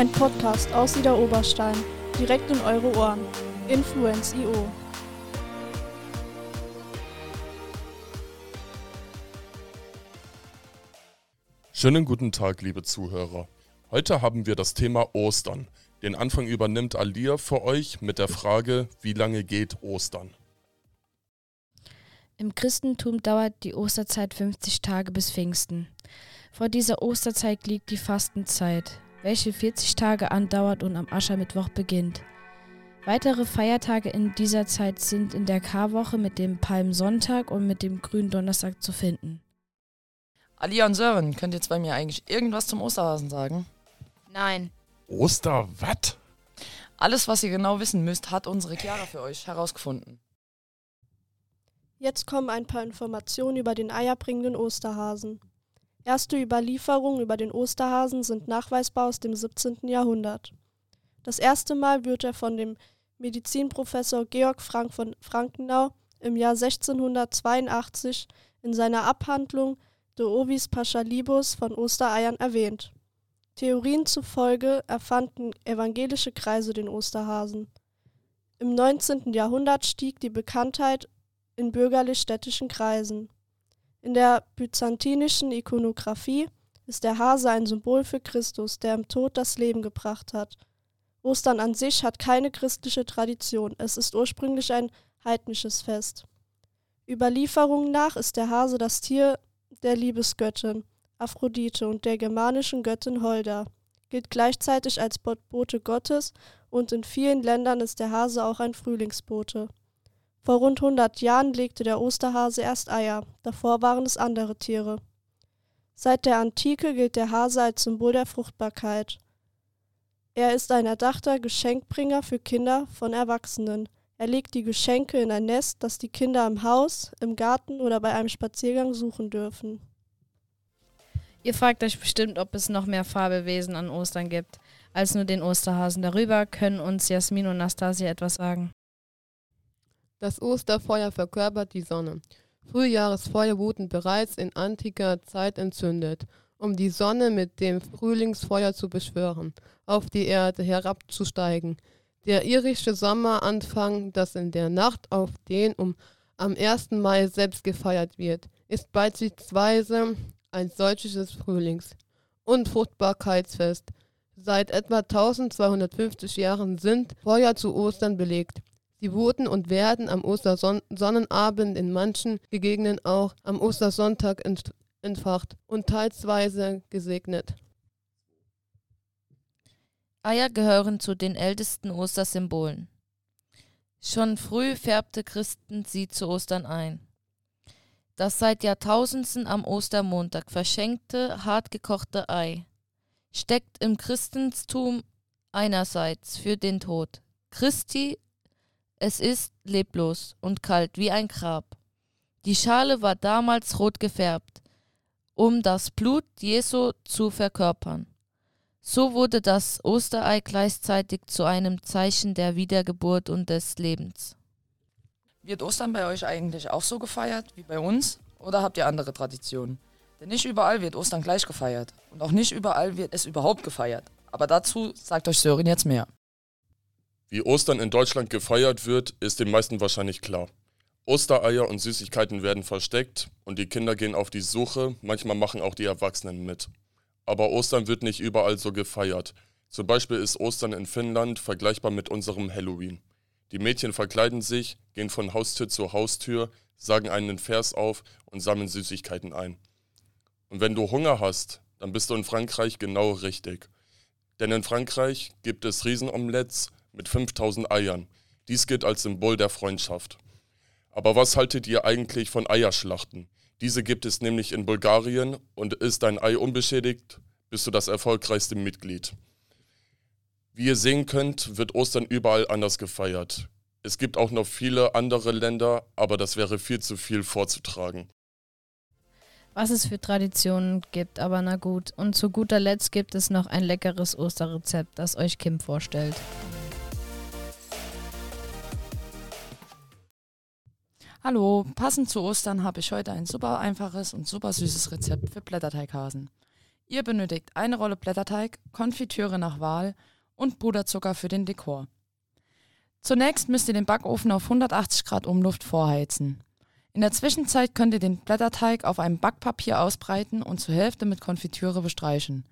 Ein Podcast aus Ida Oberstein, direkt in eure Ohren. Influence.io Schönen guten Tag, liebe Zuhörer. Heute haben wir das Thema Ostern. Den Anfang übernimmt Alia für euch mit der Frage, wie lange geht Ostern? Im Christentum dauert die Osterzeit 50 Tage bis Pfingsten. Vor dieser Osterzeit liegt die Fastenzeit, welche 40 Tage andauert und am Aschermittwoch beginnt. Weitere Feiertage in dieser Zeit sind in der Karwoche mit dem Palmsonntag und mit dem Gründonnerstag zu finden. Alia und Sören, könnt ihr zwei mir eigentlich irgendwas zum Osterhasen sagen? Nein. Oster, was? Alles, was ihr genau wissen müsst, hat unsere Chiara für euch herausgefunden. Jetzt kommen ein paar Informationen über den eierbringenden Osterhasen. Erste Überlieferungen über den Osterhasen sind nachweisbar aus dem 17. Jahrhundert. Das erste Mal wird er von dem Medizinprofessor Georg Frank von Frankenau im Jahr 1682 in seiner Abhandlung De Ovis Paschalibus von Ostereiern erwähnt. Theorien zufolge erfanden evangelische Kreise den Osterhasen. Im 19. Jahrhundert stieg die Bekanntheit in bürgerlich-städtischen Kreisen. In der byzantinischen Ikonographie ist der Hase ein Symbol für Christus, der im Tod das Leben gebracht hat. Ostern an sich hat keine christliche Tradition, es ist ursprünglich ein heidnisches Fest. Überlieferungen nach ist der Hase das Tier der Liebesgöttin Aphrodite und der germanischen Göttin Holda, gilt gleichzeitig als Bote Gottes und in vielen Ländern ist der Hase auch ein Frühlingsbote. Vor rund 100 Jahren legte der Osterhase erst Eier, davor waren es andere Tiere. Seit der Antike gilt der Hase als Symbol der Fruchtbarkeit. Er ist ein erdachter Geschenkbringer für Kinder von Erwachsenen. Er legt die Geschenke in ein Nest, das die Kinder im Haus, im Garten oder bei einem Spaziergang suchen dürfen. Ihr fragt euch bestimmt, ob es noch mehr Fabelwesen an Ostern gibt, als nur den Osterhasen. Darüber können uns Jasmin und Nastasia etwas sagen. Das Osterfeuer verkörpert die Sonne. Frühjahresfeuer wurden bereits in antiker Zeit entzündet, um die Sonne mit dem Frühlingsfeuer zu beschwören, auf die Erde herabzusteigen. Der irische Sommeranfang, das in der Nacht auf den um am 1. Mai selbst gefeiert wird, ist beispielsweise ein solches Frühlings und Fruchtbarkeitsfest. Seit etwa 1250 Jahren sind Feuer zu Ostern belegt. Sie wurden und werden am Ostersonnenabend in manchen Gegenden auch am Ostersonntag entfacht und teilsweise gesegnet. Eier gehören zu den ältesten Ostersymbolen. Schon früh färbte Christen sie zu Ostern ein. Das seit Jahrtausenden am Ostermontag verschenkte, hartgekochte Ei steckt im Christentum einerseits für den Tod Christi es ist leblos und kalt wie ein Grab. Die Schale war damals rot gefärbt, um das Blut Jesu zu verkörpern. So wurde das Osterei gleichzeitig zu einem Zeichen der Wiedergeburt und des Lebens. Wird Ostern bei euch eigentlich auch so gefeiert wie bei uns? Oder habt ihr andere Traditionen? Denn nicht überall wird Ostern gleich gefeiert. Und auch nicht überall wird es überhaupt gefeiert. Aber dazu sagt euch Sören jetzt mehr. Wie Ostern in Deutschland gefeiert wird, ist den meisten wahrscheinlich klar. Ostereier und Süßigkeiten werden versteckt und die Kinder gehen auf die Suche, manchmal machen auch die Erwachsenen mit. Aber Ostern wird nicht überall so gefeiert. Zum Beispiel ist Ostern in Finnland vergleichbar mit unserem Halloween. Die Mädchen verkleiden sich, gehen von Haustür zu Haustür, sagen einen Vers auf und sammeln Süßigkeiten ein. Und wenn du Hunger hast, dann bist du in Frankreich genau richtig. Denn in Frankreich gibt es Riesenomelettes, mit 5000 Eiern. Dies gilt als Symbol der Freundschaft. Aber was haltet ihr eigentlich von Eierschlachten? Diese gibt es nämlich in Bulgarien und ist dein Ei unbeschädigt, bist du das erfolgreichste Mitglied. Wie ihr sehen könnt, wird Ostern überall anders gefeiert. Es gibt auch noch viele andere Länder, aber das wäre viel zu viel vorzutragen. Was es für Traditionen gibt, aber na gut. Und zu guter Letzt gibt es noch ein leckeres Osterrezept, das euch Kim vorstellt. Hallo, passend zu Ostern habe ich heute ein super einfaches und super süßes Rezept für Blätterteighasen. Ihr benötigt eine Rolle Blätterteig, Konfitüre nach Wahl und Puderzucker für den Dekor. Zunächst müsst ihr den Backofen auf 180 Grad Umluft vorheizen. In der Zwischenzeit könnt ihr den Blätterteig auf einem Backpapier ausbreiten und zur Hälfte mit Konfitüre bestreichen.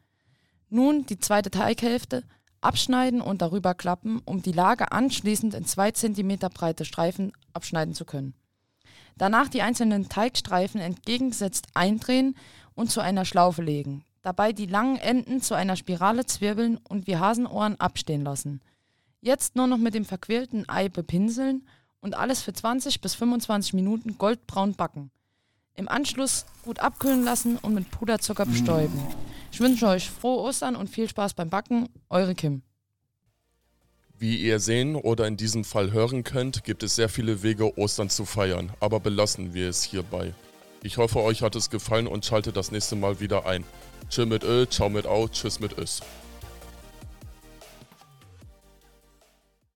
Nun die zweite Teighälfte abschneiden und darüber klappen, um die Lage anschließend in 2 cm breite Streifen abschneiden zu können. Danach die einzelnen Teigstreifen entgegengesetzt eindrehen und zu einer Schlaufe legen. Dabei die langen Enden zu einer Spirale zwirbeln und wie Hasenohren abstehen lassen. Jetzt nur noch mit dem verquirlten Ei bepinseln und alles für 20 bis 25 Minuten goldbraun backen. Im Anschluss gut abkühlen lassen und mit Puderzucker bestäuben. Ich wünsche euch frohe Ostern und viel Spaß beim Backen. Eure Kim. Wie ihr sehen oder in diesem Fall hören könnt, gibt es sehr viele Wege, Ostern zu feiern, aber belassen wir es hierbei. Ich hoffe, euch hat es gefallen und schaltet das nächste Mal wieder ein. Tschö mit Ö, ciao mit Au, tschüss mit Ös.